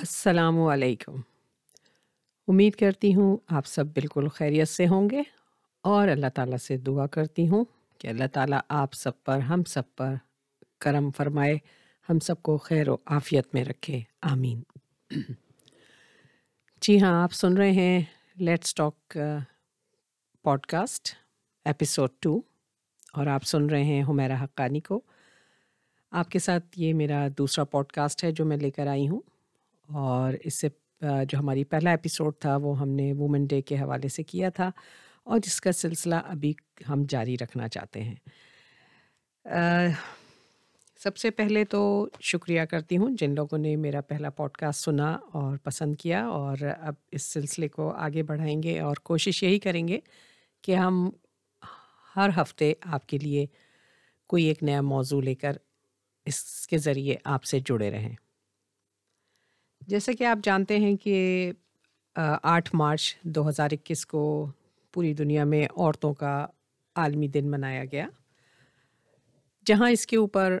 السلام علیکم۔ امید کرتی ہوں آپ سب بالکل خیریت سے ہوں گے اور اللہ تعالیٰ سے دعا کرتی ہوں کہ اللہ تعالیٰ آپ سب پر، ہم سب پر کرم فرمائے، ہم سب کو خیر و عافیت میں رکھے۔ آمین۔ جی ہاں آپ سن رہے ہیں let's talk podcast episode two اور آپ سن رہے ہیں ہمیرا حقانی کو۔ آپ کے ساتھ یہ میرا دوسرا پوڈ کاسٹ ہے جو میں لے کر آئی ہوں۔ اور اس سے جو ہماری پہلا ایپیسوڈ تھا، وہ ہم نے وومن ڈے کے حوالے سے کیا تھا اور جس کا سلسلہ ابھی ہم جاری رکھنا چاہتے ہیں۔ سب سے پہلے تو شکریہ کرتی ہوں جن لوگوں نے میرا پہلا پوڈ کاسٹ سنا اور پسند کیا اور اب اس سلسلے کو آگے بڑھائیں گے اور کوشش یہی کریں گے کہ ہم ہر ہفتے آپ کے لیے کوئی ایک نیا موضوع لے کر اس کے ذریعے آپ سے جڑے رہیں۔ جیسے کہ آپ جانتے ہیں کہ آٹھ مارچ دو ہزار اکیس کو پوری دنیا میں عورتوں کا عالمی دن منایا گیا، جہاں اس کے اوپر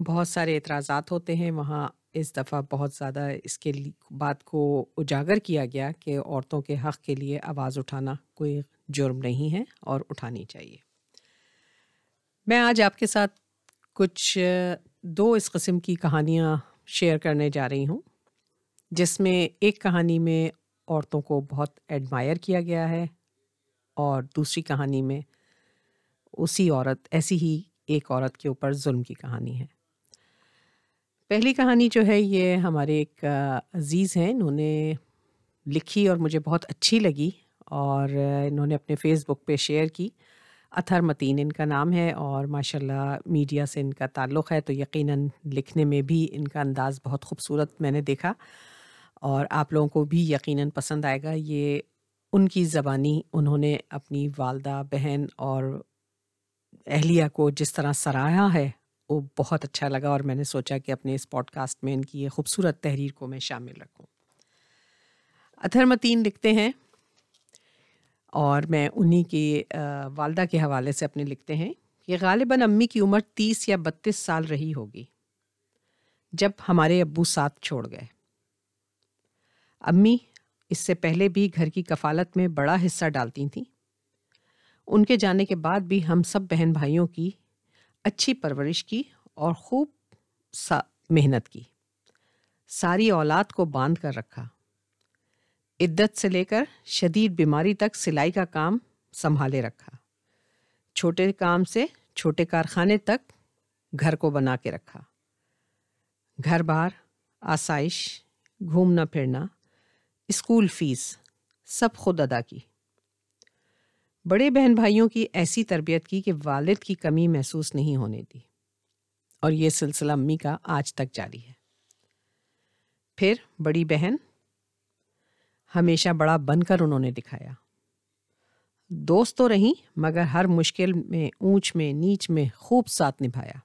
بہت سارے اعتراضات ہوتے ہیں۔ وہاں اس دفعہ بہت زیادہ اس کے بات کو اجاگر کیا گیا کہ عورتوں کے حق کے لیے آواز اٹھانا کوئی جرم نہیں ہے اور اٹھانی چاہیے۔ میں آج آپ کے ساتھ کچھ دو اس قسم کی کہانیاں شیئر کرنے جا رہی ہوں، جس میں ایک کہانی میں عورتوں کو بہت ایڈمائر کیا گیا ہے اور دوسری کہانی میں اسی عورت، ایسی ہی ایک عورت کے اوپر ظلم کی کہانی ہے۔ پہلی کہانی جو ہے، یہ ہمارے ایک عزیز ہیں، انہوں نے لکھی اور مجھے بہت اچھی لگی اور انہوں نے اپنے فیس بک پہ شیئر کی۔ اتھر متین ان کا نام ہے اور ماشاء اللہ میڈیا سے ان کا تعلق ہے تو یقیناً لکھنے میں بھی ان کا انداز بہت خوبصورت میں نے دیکھا اور آپ لوگوں کو بھی یقیناً پسند آئے گا۔ یہ ان کی زبانی انہوں نے اپنی والدہ، بہن اور اہلیہ کو جس طرح سراہا ہے وہ بہت اچھا لگا اور میں نے سوچا کہ اپنے اس پوڈ کاسٹ میں ان کی یہ خوبصورت تحریر کو میں شامل رکھوں۔ اتھر متین لکھتے ہیں اور میں انہیں کی والدہ کے حوالے سے اپنے لکھتے ہیں کہ غالباً امی کی عمر تیس یا بتیس سال رہی ہوگی جب ہمارے ابو ساتھ چھوڑ گئے۔ امی اس سے پہلے بھی گھر کی کفالت میں بڑا حصہ ڈالتی تھیں۔ ان کے جانے کے بعد بھی ہم سب بہن بھائیوں کی اچھی پرورش کی اور خوب سا، محنت کی۔ ساری اولاد کو باندھ کر رکھا۔ عدت سے لے کر شدید بیماری تک سلائی کا کام سنبھالے رکھا۔ چھوٹے کام سے چھوٹے کارخانے تک گھر کو بنا کے رکھا۔ گھر بار، آسائش، گھومنا پھرنا، اسکول فیس، سب خود ادا کی۔ بڑے بہن بھائیوں کی ایسی تربیت کی کہ والد کی کمی محسوس نہیں ہونے دی۔ اور یہ سلسلہ امی کا آج تک جاری ہے۔ پھر بڑی بہن ہمیشہ بڑا بن کر انہوں نے دکھایا۔ دوست تو رہیں، مگر ہر مشکل میں، اونچ میں، نیچ میں خوب ساتھ نبھایا۔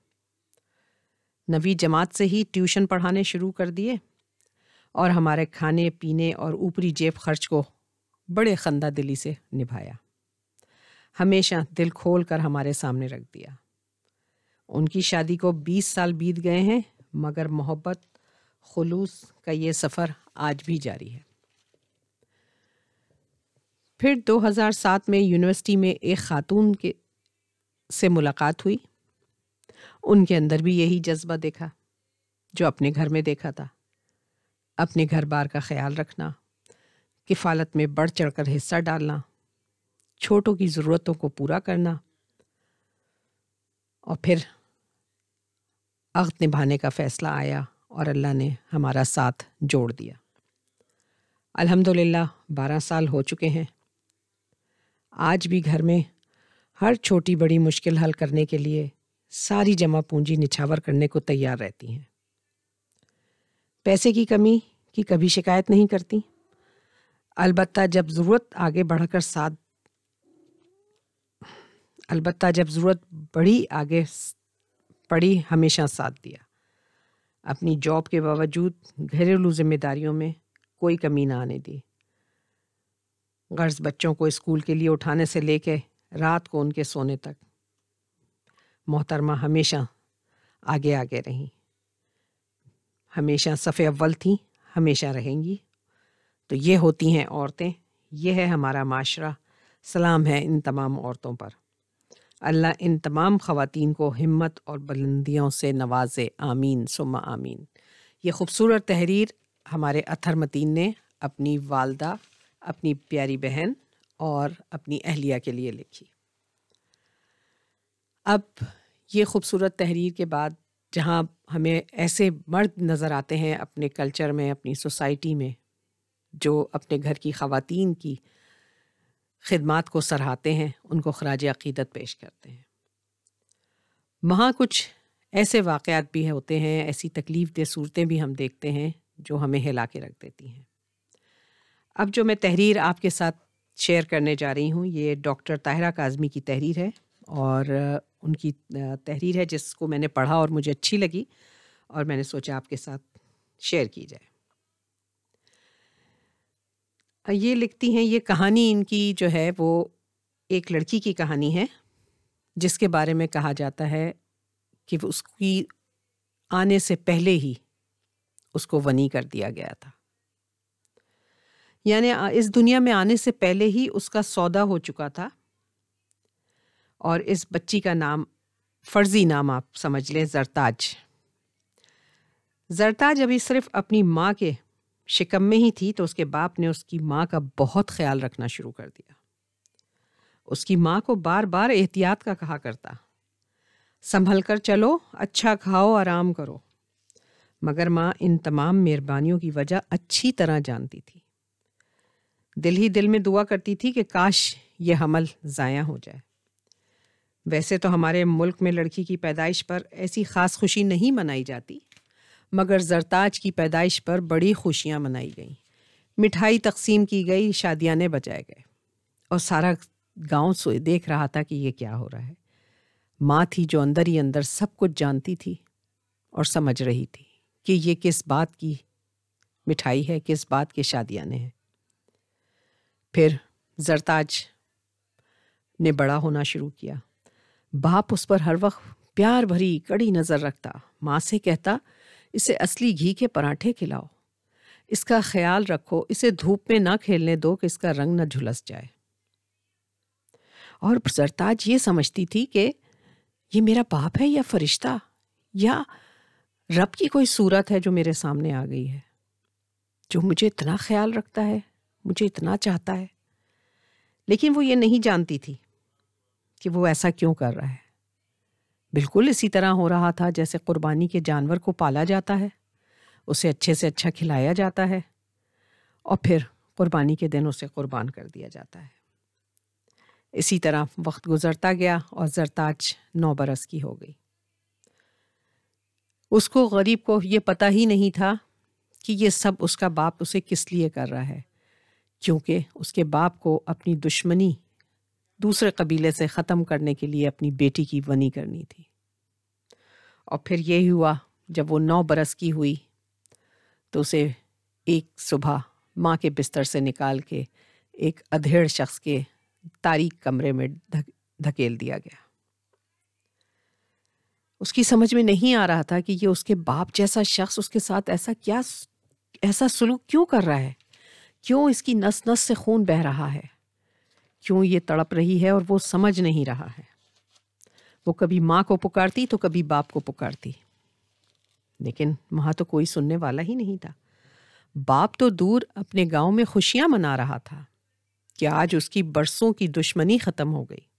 نوی جماعت سے ہی ٹیوشن پڑھانے شروع کر دیے اور ہمارے کھانے، پینے اور اوپری جیب خرچ کو بڑے خندہ دلی سے نبھایا۔ ہمیشہ دل کھول کر ہمارے سامنے رکھ دیا۔ ان کی شادی کو بیس سال بیت گئے ہیں، مگر محبت، خلوص کا یہ سفر آج بھی جاری ہے۔ پھر دو ہزار سات میں یونیورسٹی میں ایک خاتون کے سے ملاقات ہوئی۔ ان کے اندر بھی یہی جذبہ دیکھا جو اپنے گھر میں دیکھا تھا۔ اپنے گھر بار کا خیال رکھنا، کفالت میں بڑھ چڑھ کر حصہ ڈالنا، چھوٹوں کی ضرورتوں کو پورا کرنا۔ اور پھر عقد نبھانے کا فیصلہ آیا اور اللہ نے ہمارا ساتھ جوڑ دیا۔ الحمد للہ بارہ سال ہو چکے ہیں۔ آج بھی گھر میں ہر چھوٹی بڑی مشکل حل کرنے کے لیے ساری جمع پونجی نچھاور کرنے کو تیار رہتی ہیں۔ پیسے کی کمی کی کبھی شکایت نہیں کرتی۔ البتہ جب ضرورت آگے بڑھ کر ساتھ البتہ جب ضرورت بڑھی آگے پڑی ہمیشہ ساتھ دیا۔ اپنی جاب کے باوجود گھریلو ذمہ داریوں میں کوئی کمی نہ آنے دی۔ غرض بچوں کو اسکول کے لیے اٹھانے سے لے کے رات کو ان کے سونے تک۔ محترمہ، ہمیشہ آگے آگے رہیں۔ ہمیشہ صف اول تھیں، ہمیشہ رہیں گی۔ تو یہ ہوتی ہیں عورتیں، یہ ہے ہمارا معاشرہ۔ سلام ہے ان تمام عورتوں پر۔ اللہ ان تمام خواتین کو ہمت اور بلندیوں سے نوازے۔ آمین سما آمین۔ یہ خوبصورت تحریر ہمارے اتھر متین نے اپنی والدہ اپنی پیاری بہن اور اپنی اہلیہ کے لیے لکھی۔ اب یہ خوبصورت تحریر کے بعد جہاں ہمیں ایسے مرد نظر آتے ہیں اپنے کلچر میں، اپنی سوسائٹی میں، جو اپنے گھر کی خواتین کی خدمات کو سراہتے ہیں، ان کو خراج عقیدت پیش کرتے ہیں۔ وہاں کچھ ایسے واقعات بھی ہوتے ہیں، ایسی تکلیف دہ صورتیں بھی ہم دیکھتے ہیں جو ہمیں ہلا کے رکھ دیتی ہیں۔ اب جو میں تحریر آپ کے ساتھ شیئر کرنے جا رہی ہوں، یہ ڈاکٹر طاہرہ کاظمی کی تحریر ہے اور ان کی تحریر ہے جس کو میں نے پڑھا اور مجھے اچھی لگی اور میں نے سوچا آپ کے ساتھ شیئر کی جائے۔ یہ لکھتی ہیں، یہ کہانی ان کی جو ہے وہ ایک لڑکی کی کہانی ہے، جس کے بارے میں کہا جاتا ہے کہ اس کی آنے سے پہلے ہی اس کو ونی کر دیا گیا تھا۔ یعنی اس دنیا میں آنے سے پہلے ہی اس کا سودا ہو چکا تھا۔ اور اس بچی کا نام، فرضی نام آپ سمجھ لیں، زرتاج۔ زرتاج ابھی صرف اپنی ماں کے شکم میں ہی تھی، تو اس کے باپ نے اس کی ماں کا بہت خیال رکھنا شروع کر دیا۔ اس کی ماں کو بار بار احتیاط کا کہا کرتا، سنبھل کر چلو اچھا کھاؤ، آرام کرو۔ مگر ماں ان تمام مہربانیوں کی وجہ اچھی طرح جانتی تھی۔ دل ہی دل میں دعا کرتی تھی کہ کاش یہ حمل ضائع ہو جائے۔ ویسے تو ہمارے ملک میں لڑکی کی پیدائش پر ایسی خاص خوشی نہیں منائی جاتی، مگر زرتاج کی پیدائش پر بڑی خوشیاں منائی گئیں۔ مٹھائی تقسیم کی گئی شادیاں بجائے گئے۔ اور سارا گاؤں سوئے دیکھ رہا تھا کہ یہ کیا ہو رہا ہے۔ ماں تھی جو اندر ہی اندر سب کچھ جانتی تھی اور سمجھ رہی تھی کہ یہ کس بات کی مٹھائی ہے، کس بات کے شادیاں ہیں۔ پھر زرتاج نے بڑا ہونا شروع کیا۔ باپ اس پر ہر وقت پیار بھری کڑی نظر رکھتا۔ ماں سے کہتا، اسے اصلی گھی کے پراٹھے کھلاؤ۔ اس کا خیال رکھو، اسے دھوپ میں نہ کھیلنے دو کہ اس کا رنگ نہ جھلس جائے۔ اور سرتاج یہ سمجھتی تھی کہ یہ میرا باپ ہے یا فرشتہ، یا رب کی کوئی صورت ہے جو میرے سامنے آ گئی ہے، جو مجھے اتنا خیال رکھتا ہے۔ مجھے اتنا چاہتا ہے۔ لیکن وہ یہ نہیں جانتی تھی کہ وہ ایسا کیوں کر رہا ہے۔ بالکل اسی طرح ہو رہا تھا جیسے قربانی کے جانور کو پالا جاتا ہے، اسے اچھے سے اچھا کھلایا جاتا ہے، اور پھر قربانی کے دن اسے قربان کر دیا جاتا ہے۔ اسی طرح وقت گزرتا گیا اور زرتاج نو برس کی ہو گئی۔ اس کو غریب کو یہ پتہ ہی نہیں تھا کہ یہ سب اس کا باپ اسے کس لیے کر رہا ہے۔ کیونکہ اس کے باپ کو اپنی دشمنی دوسرے قبیلے سے ختم کرنے کے لیے اپنی بیٹی کی ونی کرنی تھی۔ اور پھر یہی ہوا، جب وہ نو برس کی ہوئی تو اسے ایک صبح ماں کے بستر سے نکال کے ایک ادھیڑ شخص کے تاریخ کمرے میں دھکیل دیا گیا۔ اس کی سمجھ میں نہیں آ رہا تھا کہ یہ اس کے باپ جیسا شخص اس کے ساتھ ایسا کیا، ایسا سلوک کیوں کر رہا ہے۔ کیوں اس کی نس نس سے خون بہ رہا ہے؟ کیوں یہ تڑپ رہی ہے اور وہ سمجھ نہیں رہا ہے؟ وہ کبھی ماں کو پکارتی تو کبھی باپ کو پکارتی۔ لیکن وہاں تو کوئی سننے والا ہی نہیں تھا۔ باپ تو دور اپنے گاؤں میں خوشیاں منا رہا تھا کہ آج اس کی برسوں کی دشمنی ختم ہو گئی۔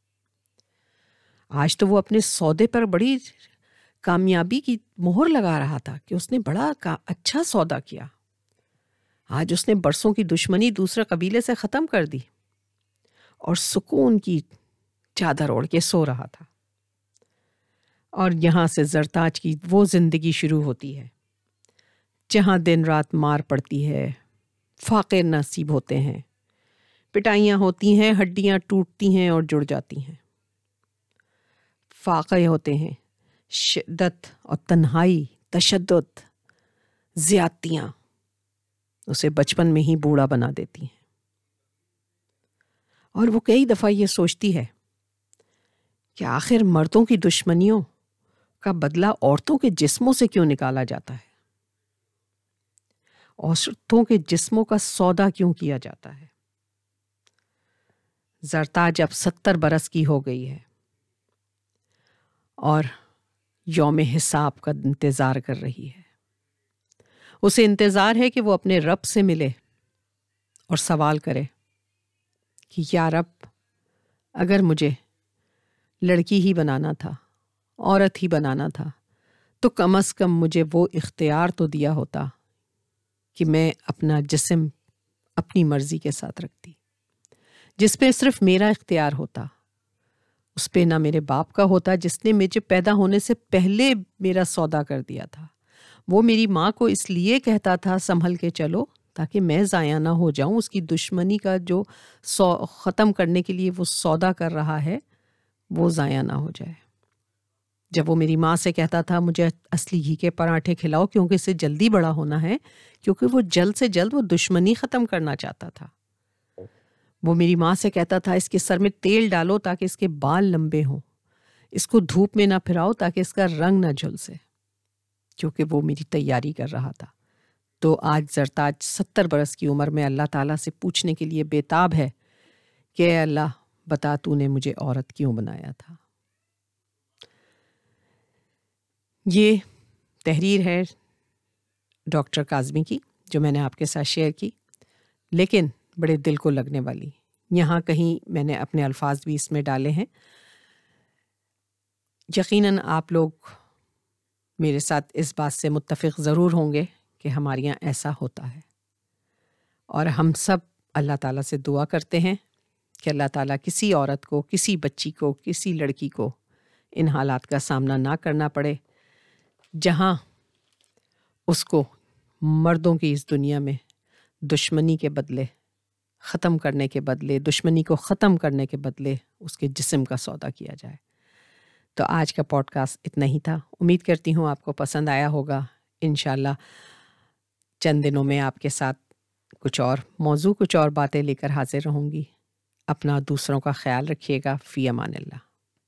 آج تو وہ اپنے سودے پر بڑی کامیابی کی مہر لگا رہا تھا کہ اس نے بڑا اچھا سودا کیا۔ آج اس نے برسوں کی دشمنی دوسرے قبیلے سے ختم کر دی اور سکون کی چادر اوڑھ کے سو رہا تھا۔ اور یہاں سے زرتاج کی وہ زندگی شروع ہوتی ہے۔ جہاں دن رات مار پڑتی ہے فاقے نصیب ہوتے ہیں۔ پٹائیاں ہوتی ہیں، ہڈیاں ٹوٹتی ہیں اور جڑ جاتی ہیں۔ فاقے ہوتے ہیں، شدت اور تنہائی، تشدد، زیادتیاں۔ اسے بچپن میں ہی بوڑھا بنا دیتی ہیں۔ اور وہ کئی دفعہ یہ سوچتی ہے کہ آخر مردوں کی دشمنیوں کا بدلہ عورتوں کے جسموں سے کیوں نکالا جاتا ہے؟ عورتوں کے جسموں کا سودا کیوں کیا جاتا ہے؟ زرتاج اب ستر برس کی ہو گئی ہے اور یوم حساب کا انتظار کر رہی ہے۔ اسے انتظار ہے کہ وہ اپنے رب سے ملے اور سوال کرے کہ یا رب، اگر مجھے لڑکی ہی بنانا تھا، عورت ہی بنانا تھا، تو کم از کم مجھے وہ اختیار تو دیا ہوتا کہ میں اپنا جسم اپنی مرضی کے ساتھ رکھتی۔ جس پہ صرف میرا اختیار ہوتا، اس پہ نہ میرے باپ کا ہوتا، جس نے مجھے پیدا ہونے سے پہلے میرا سودا کر دیا تھا۔ وہ میری ماں کو اس لیے کہتا تھا، سنبھل کے چلو تاکہ میں ضائع نہ ہو جاؤں۔ اس کی دشمنی کا جو سو، ختم کرنے کے لیے وہ سودا کر رہا ہے، وہ ضائع نہ ہو جائے۔ جب وہ میری ماں سے کہتا تھا، مجھے اصلی گھی کے پراٹھے کھلاؤ کیونکہ اسے جلدی بڑا ہونا ہے، کیونکہ وہ جلد سے جلد وہ دشمنی ختم کرنا چاہتا تھا۔ وہ میری ماں سے کہتا تھا، اس کے سر میں تیل ڈالو تاکہ اس کے بال لمبے ہوں۔ اس کو دھوپ میں نہ پھراؤ تاکہ اس کا رنگ نہ جھلسے۔ کیونکہ وہ میری تیاری کر رہا تھا۔ تو آج زرتاج ستر برس کی عمر میں اللہ تعالیٰ سے پوچھنے کے لیے بےتاب ہے کہ اے اللہ، بتا تو نے مجھے عورت کیوں بنایا تھا۔ یہ تحریر ہے ڈاکٹر کاظمی کی، جو میں نے آپ کے ساتھ شیئر کی، لیکن بڑے دل کو لگنے والی۔ یہاں کہیں میں نے اپنے الفاظ بھی اس میں ڈالے ہیں۔ یقیناً آپ لوگ میرے ساتھ اس بات سے متفق ضرور ہوں گے کہ ہمارے یہاں ایسا ہوتا ہے۔ اور ہم سب اللہ تعالیٰ سے دعا کرتے ہیں کہ اللہ تعالیٰ کسی عورت کو، کسی بچی کو، کسی لڑکی کو ان حالات کا سامنا نہ کرنا پڑے، جہاں اس کو مردوں کی اس دنیا میں دشمنی کے بدلے، ختم کرنے کے بدلے، دشمنی کو ختم کرنے کے بدلے اس کے جسم کا سودا کیا جائے۔ تو آج کا پوڈ کاسٹ اتنا ہی تھا۔ امید کرتی ہوں آپ کو پسند آیا ہوگا۔ ان شاء اللہ چند دنوں میں آپ کے ساتھ کچھ اور موضوع، کچھ اور باتیں لے کر حاضر رہوں گی۔ اپنا دوسروں کا خیال رکھیے گا۔ فی امان اللہ۔